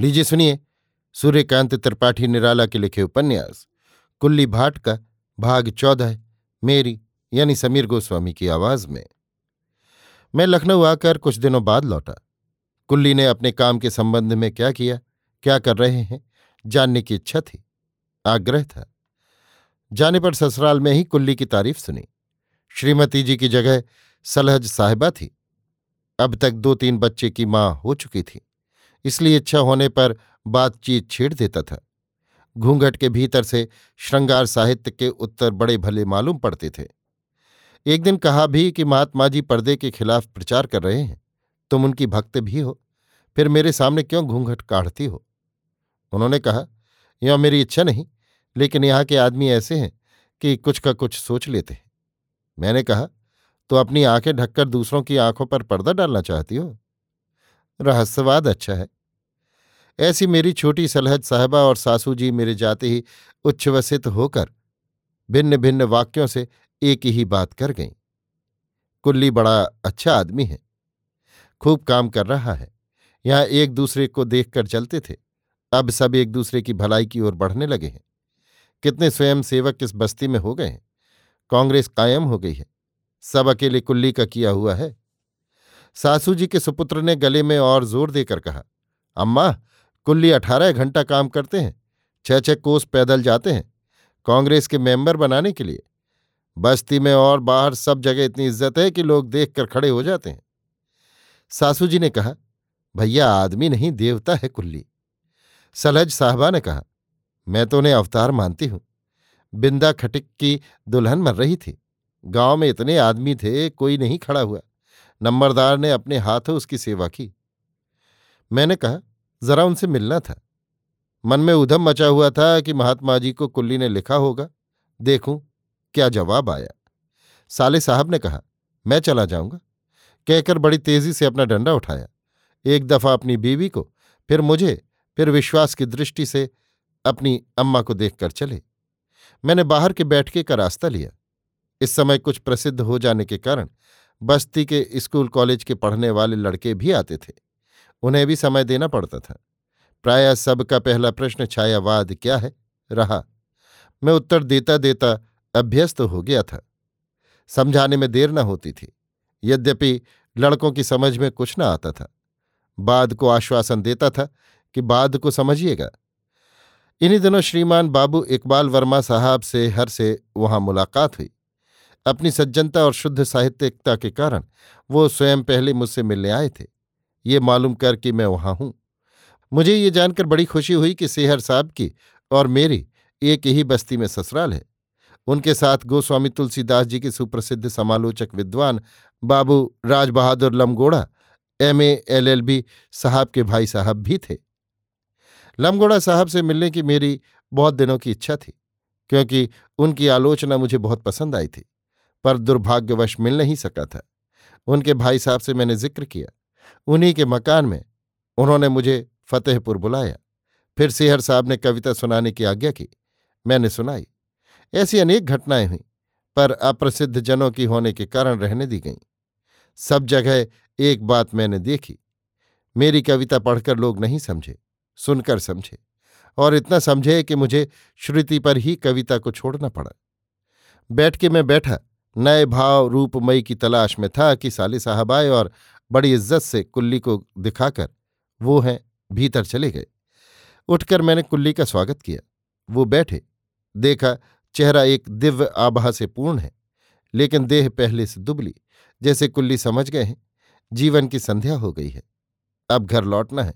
लीजिए सुनिए। सूर्यकांत त्रिपाठी निराला के लिखे उपन्यास। कुल्ली भाट का भाग चौदह मेरी यानी समीर गोस्वामी की आवाज़ में। मैं लखनऊ आकर कुछ दिनों बाद लौटा। कुल्ली ने अपने काम के संबंध में क्या किया, क्या कर रहे हैं, जानने की इच्छा थी, आग्रह था। जाने पर ससुराल में ही कुल्ली की तारीफ़ सुनी। श्रीमती जी की जगह सलहज साहिबा थी। अब तक दो तीन बच्चे की माँ हो चुकी थी। इसलिए इच्छा होने पर बातचीत छेड़ देता था। घूंघट के भीतर से श्रृंगार साहित्य के उत्तर बड़े भले मालूम पड़ते थे। एक दिन कहा भी कि महात्मा जी पर्दे के खिलाफ प्रचार कर रहे हैं। तुम उनकी भक्त भी हो, फिर मेरे सामने क्यों घूंघट काढ़ती हो? उन्होंने कहा, यह मेरी इच्छा नहीं, लेकिन यहाँ के आदमी ऐसे हैं कि कुछ का कुछ सोच लेते हैं। मैंने कहा तो अपनी आँखें ढककर दूसरों की आँखों पर पर्दा डालना चाहती हो? रहस्यवाद अच्छा है। ऐसी मेरी छोटी सलहद साहबा और सासू जी मेरे जाते ही उच्छ्वसित होकर भिन्न भिन्न वाक्यों से एक ही बात कर गईं। कुल्ली बड़ा अच्छा आदमी है। खूब काम कर रहा है। यहाँ एक दूसरे को देखकर चलते थे। अब सब एक दूसरे की भलाई की ओर बढ़ने लगे हैं। कितने स्वयं सेवक इस बस्ती में हो गए हैं। कांग्रेस कायम हो गई है। सब अकेले कुल्ली का किया हुआ है। सासू जी के सुपुत्र ने गले में और ज़ोर देकर कहा, अम्मा, कुल्ली अठारह घंटा काम करते हैं, छह छह कोस पैदल जाते हैं, कांग्रेस के मेंबर बनाने के लिए। बस्ती में और बाहर सब जगह इतनी इज़्ज़त है कि लोग देख कर खड़े हो जाते हैं। सासू जी ने कहा, भैया, आदमी नहीं, देवता है कुल्ली। सलज साहबा ने कहा, मैं तो उन्हें अवतार मानती हूँ। बिंदा खटिक की दुल्हन मर रही थी। गाँव में इतने आदमी थे, कोई नहीं खड़ा हुआ। नंबरदार ने अपने हाथों उसकी सेवा की। मैंने कहा, जरा उनसे मिलना था। मन में उधम मचा हुआ था कि महात्मा जी को कुल्ली ने लिखा होगा। देखूँ, क्या जवाब आया? साले साहब ने कहा, मैं चला जाऊँगा। कहकर बड़ी तेज़ी से अपना डंडा उठाया। एक दफ़ा अपनी बीवी को, फिर मुझे, फिर विश्वास की दृष्टि से अपनी अम्मा को देखकर चले। मैंने बाहर के बैठके का रास्ता लिया। इस समय कुछ प्रसिद्ध हो जाने के कारण बस्ती के स्कूल कॉलेज के पढ़ने वाले लड़के भी आते थे। उन्हें भी समय देना पड़ता था। प्राय सबका पहला प्रश्न, छायावाद क्या है? रहा। मैं उत्तर देता देता अभ्यस्त हो गया था। समझाने में देर न होती थी। यद्यपि लड़कों की समझ में कुछ न आता था। बाद को आश्वासन देता था कि बाद को समझिएगा। इन्हीं दिनों श्रीमान बाबू इकबाल वर्मा साहब से हर से वहाँ मुलाकात हुई। अपनी सज्जनता और शुद्ध साहित्यिकता के कारण वो स्वयं पहले मुझसे मिलने आए थे। ये मालूम कर कि मैं वहाँ हूँ। मुझे ये जानकर बड़ी खुशी हुई कि सेहर साहब की और मेरी एक ही बस्ती में ससुराल है। उनके साथ गोस्वामी तुलसीदास जी के सुप्रसिद्ध समालोचक विद्वान बाबू Rajbahadur Lamgoda, M L L B साहब के भाई साहब भी थे। लमगोड़ा साहब से मिलने की मेरी बहुत दिनों की इच्छा थी, क्योंकि उनकी आलोचना मुझे बहुत पसंद आई थी। पर दुर्भाग्यवश मिल नहीं सका था। उनके भाई साहब से मैंने ज़िक्र किया। उन्हीं के मकान में उन्होंने मुझे फतेहपुर बुलाया। फिर सेहर साहब ने कविता सुनाने की आज्ञा की। मैंने सुनाई। ऐसी अनेक घटनाएँ हुई, पर अप्रसिद्ध जनों की होने के कारण रहने दी गईं। सब जगह एक बात मैंने देखी। मेरी कविता पढ़कर लोग नहीं समझे, सुनकर समझे, और इतना समझे कि मुझे श्रुति पर ही कविता को छोड़ना पड़ा। बैठ के मैं बैठा नए भाव रूपमयी की तलाश में था कि साले साहब आए और बड़ी इज़्ज़त से कुल्ली को दिखाकर वो हैं, भीतर चले गए। उठकर मैंने कुल्ली का स्वागत किया। वो बैठे। देखा चेहरा एक दिव्य आभा से पूर्ण है, लेकिन देह पहले से दुबली, जैसे कुल्ली समझ गए हैं। जीवन की संध्या हो गई है। अब घर लौटना है।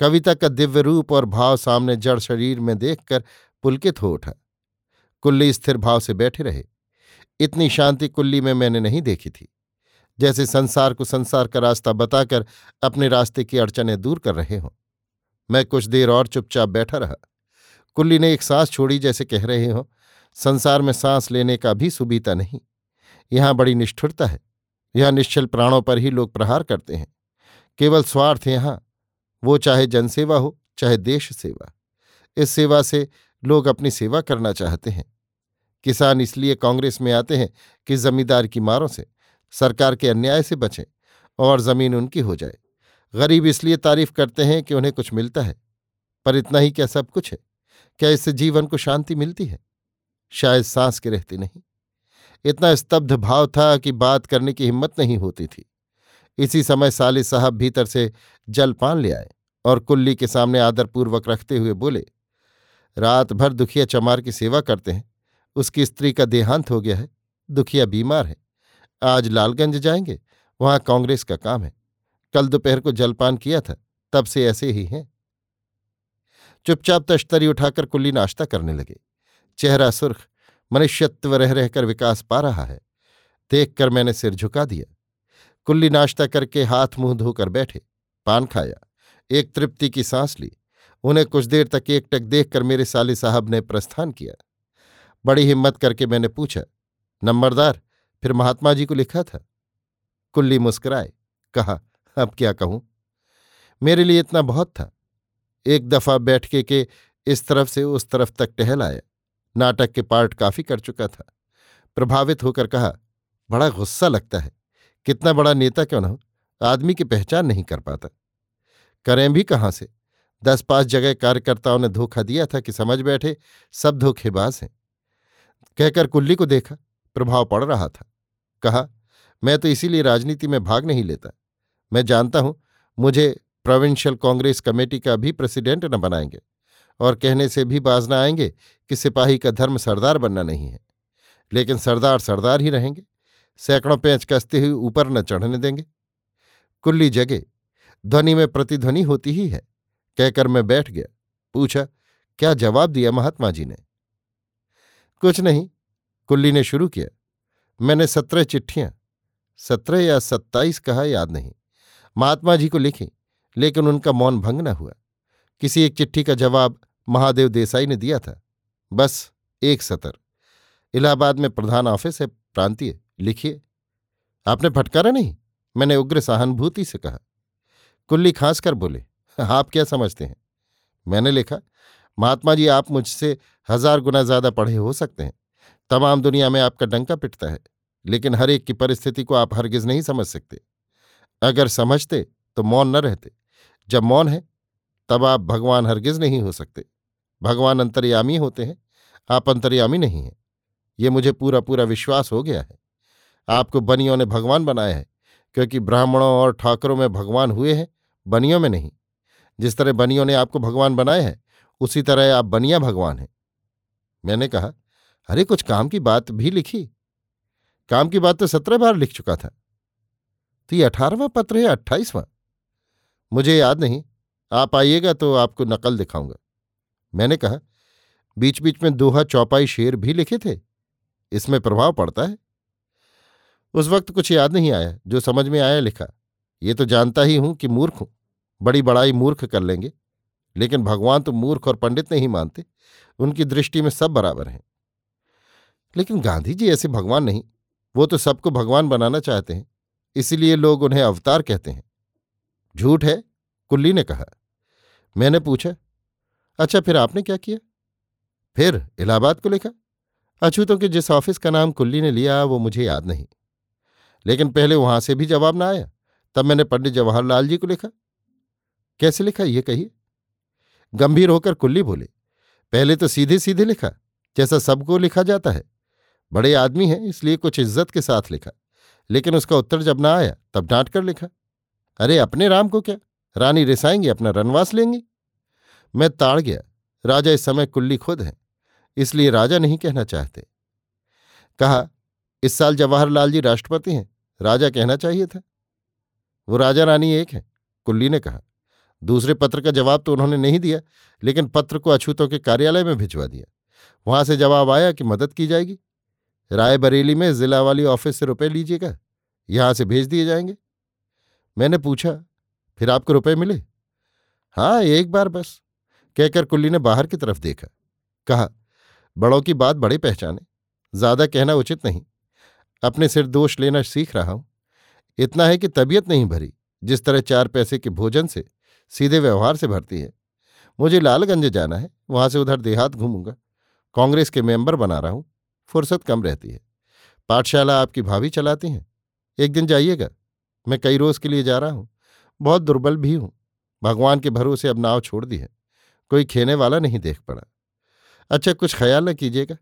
कविता का दिव्य रूप और भाव सामने जड़ शरीर में देखकर पुलकित हो उठा। कुल्ली स्थिर भाव से बैठे रहे। इतनी शांति कुल्ली में मैंने नहीं देखी थी। जैसे संसार को संसार का रास्ता बताकर अपने रास्ते की अड़चने दूर कर रहे हों। मैं कुछ देर और चुपचाप बैठा रहा। कुल्ली ने एक सांस छोड़ी जैसे कह रहे हो, संसार में सांस लेने का भी सुबीता नहीं। यहाँ बड़ी निष्ठुरता है। यहाँ निश्चल प्राणों पर ही लोग प्रहार करते हैं। केवल स्वार्थ यहाँ, वो चाहे जनसेवा हो, चाहे देश सेवा इस सेवा से लोग अपनी सेवा करना चाहते हैं। किसान इसलिए कांग्रेस में आते हैं कि जमींदार की मारों से सरकार के अन्याय से बचें और ज़मीन उनकी हो जाए। गरीब इसलिए तारीफ़ करते हैं कि उन्हें कुछ मिलता है, पर इतना ही क्या सब कुछ है? क्या इससे जीवन को शांति मिलती है? शायद सांस के रहती नहीं। इतना स्तब्ध भाव था कि बात करने की हिम्मत नहीं होती थी। इसी समय साले साहब भीतर से जलपान ले आए और कुल्ली के सामने आदरपूर्वक रखते हुए बोले, रात भर दुखिया चमार की सेवा करते हैं। उसकी स्त्री का देहांत हो गया है, दुखिया बीमार है। आज लालगंज जाएँगे, वहाँ कांग्रेस का काम है। कल दोपहर को जलपान किया था, तब से ऐसे ही हैं। चुपचाप तश्तरी उठाकर कुल्ली नाश्ता करने लगे। चेहरा सुर्ख, मनुष्यत्व रह रहकर विकास पा रहा है। देखकर मैंने सिर झुका दिया। कुल्ली नाश्ता करके हाथ मुँह धोकर बैठे, पान खाया, एक तृप्ति की सांस ली। उन्हें कुछ देर तक एकटक देखकर मेरे साले साहब ने प्रस्थान किया। बड़ी हिम्मत करके मैंने पूछा, नंबरदार, फिर महात्मा जी को लिखा था? कुल्ली मुस्कुराए, कहा, अब क्या कहूँ? मेरे लिए इतना बहुत था। एक दफ़ा बैठके के इस तरफ़ से उस तरफ़ तक टहल आया नाटक के पार्ट काफ़ी कर चुका था। प्रभावित होकर कहा, बड़ा गुस्सा लगता है। कितना बड़ा नेता क्यों न हो? आदमी की पहचान नहीं कर पाता। करें भी कहाँ से? दस पाँच जगह कार्यकर्ताओं ने धोखा दिया था कि समझ बैठे सब धोखेबाज हैं। कहकर कुल्ली को देखा, प्रभाव पड़ रहा था। कहा, मैं तो इसीलिए राजनीति में भाग नहीं लेता। मैं जानता हूँ, मुझे प्रोविंशियल कांग्रेस कमेटी का भी प्रेसिडेंट न बनाएँगे, और कहने से भी बाज न आएँगे कि सिपाही का धर्म सरदार बनना नहीं है। लेकिन सरदार सरदार ही रहेंगे, सैकड़ों पेंच कसते हुए ऊपर न चढ़ने देंगे कुल्ली जगे, ध्वनि में प्रतिध्वनि होती ही है। कहकर मैं बैठ गया। पूछा, क्या जवाब दिया महात्मा जी ने? कुछ नहीं, कुल्ली ने शुरू किया। मैंने सत्रह चिट्ठियाँ, सत्रह या सत्ताईस कहा याद नहीं। महात्मा जी को लिखी, लेकिन उनका मौन भंग न हुआ। किसी एक चिट्ठी का जवाब महादेव देसाई ने दिया था। बस, एक सतर। इलाहाबाद में प्रधान ऑफ़िस है, प्रांतीय, लिखिए। आपने फटकारा नहीं? मैंने उग्र सहानुभूति से कहा। कुल्ली खांस कर बोले, आप क्या समझते हैं? मैंने लिखा महात्मा जी, आप मुझसे हज़ार गुना ज़्यादा पढ़े हो सकते हैं। तमाम दुनिया में आपका डंका पिटता है, लेकिन हर एक की परिस्थिति को आप हरगिज नहीं समझ सकते। अगर समझते तो मौन न रहते। जब मौन है, तब आप भगवान हरगिज नहीं हो सकते। भगवान अंतर्यामी होते हैं, आप अंतर्यामी नहीं हैं। ये मुझे पूरा पूरा विश्वास हो गया है। आपको बनियों ने भगवान बनाया है, क्योंकि ब्राह्मणों और ठाकरों में भगवान हुए हैं, बनियों में नहीं। जिस तरह बनियों ने आपको भगवान बनाया है उसी तरह आप बनिया भगवान हैं। मैंने कहा, अरे, कुछ काम की बात भी लिखी? काम की बात तो सत्रह बार लिख चुका था। तो ये अठारहवा पत्र है अट्ठाईसवां? मुझे याद नहीं। आप आइएगा तो आपको नकल दिखाऊँगा। मैंने कहा बीच बीच में दोहा चौपाई शेर भी लिखे थे। इसमें प्रभाव पड़ता है? उस वक्त कुछ याद नहीं आया। जो समझ में आया लिखा। ये तो जानता ही हूँ कि मूर्ख हूँ। बड़ी बड़ाई मूर्ख कर लेंगे। लेकिन भगवान तो मूर्ख और पंडित नहीं मानते। उनकी दृष्टि में सब बराबर हैं। लेकिन गांधी जी ऐसे भगवान नहीं। वो तो सबको भगवान बनाना चाहते हैं। इसीलिए लोग उन्हें अवतार कहते हैं। झूठ है, कुल्ली ने कहा। मैंने पूछा अच्छा फिर आपने क्या किया? फिर इलाहाबाद को लिखा। अछूतों के जिस ऑफ़िस का नाम कुल्ली ने लिया, वो मुझे याद नहीं। लेकिन पहले वहाँ से भी जवाब ना आया। तब मैंने पंडित जवाहरलाल जी को लिखा। कैसे लिखा, ये कहिए? गंभीर होकर कुल्ली बोले, पहले तो सीधे सीधे लिखा, जैसा सबको लिखा जाता है। बड़े आदमी हैं, इसलिए कुछ इज़्ज़त के साथ लिखा। लेकिन उसका उत्तर जब ना आया, तब डांट कर लिखा, अरे, अपने राम को क्या? रानी रिसाएँगे, अपना रनवास लेंगे? मैं ताड़ गया, राजा इस समय कुल्ली खुद हैं, इसलिए राजा नहीं कहना चाहते। कहा, इस साल जवाहरलाल जी राष्ट्रपति हैं, राजा कहना चाहिए था? वो राजा रानी एक है, कुल्ली ने कहा। दूसरे पत्र का जवाब तो उन्होंने नहीं दिया, लेकिन पत्र को अछूतों के कार्यालय में भिजवा दिया। वहाँ से जवाब आया कि मदद की जाएगी। रायबरेली में जिला वाली ऑफ़िस से रुपए लीजिएगा, यहाँ से भेज दिए जाएँगे। मैंने पूछा, फिर आपको रुपए मिले? हाँ एक बार बस, कहकर कुल्ली ने बाहर की तरफ़ देखा। कहा, बड़ों की बात बड़ी पहचाने, ज़्यादा कहना उचित नहीं। अपने सिर दोष लेना सीख रहा हूँ। इतना है कि तबीयत नहीं भरी जिस तरह चार पैसे के भोजन से, सीधे व्यवहार से भरती है। मुझे लालगंज जाना है, वहाँ से उधर देहात घूमूँगा। कांग्रेस के मेंबर बना रहा हूँ, फुर्सत कम रहती है। पाठशाला आपकी भाभी चलाती हैं। एक दिन जाइएगा, मैं कई रोज के लिए जा रहा हूँ। बहुत दुर्बल भी हूँ। भगवान के भरोसे अब नाव छोड़ दी है। कोई खेने वाला नहीं देख पड़ा। अच्छा कुछ ख्याल न कीजिएगा।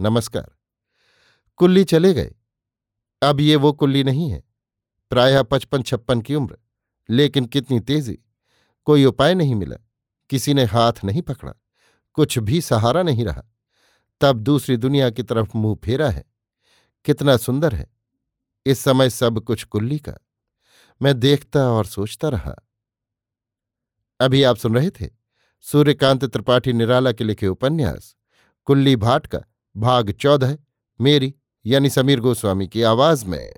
नमस्कार। कुल्ली चले गए। अब ये वो कुल्ली नहीं है। प्रायः पचपन छप्पन की उम्र, लेकिन कितनी तेज़ी। कोई उपाय नहीं मिला। किसी ने हाथ नहीं पकड़ा। कुछ भी सहारा नहीं रहा। तब दूसरी दुनिया की तरफ़ मुँह फेरा है। कितना सुंदर है। इस समय सब कुछ कुल्ली का। मैं देखता और सोचता रहा। अभी आप सुन रहे थे सूर्यकांत त्रिपाठी निराला के लिखे उपन्यास, कुल्ली भाट का भाग चौदह, मेरी यानी समीर गोस्वामी की आवाज़ में।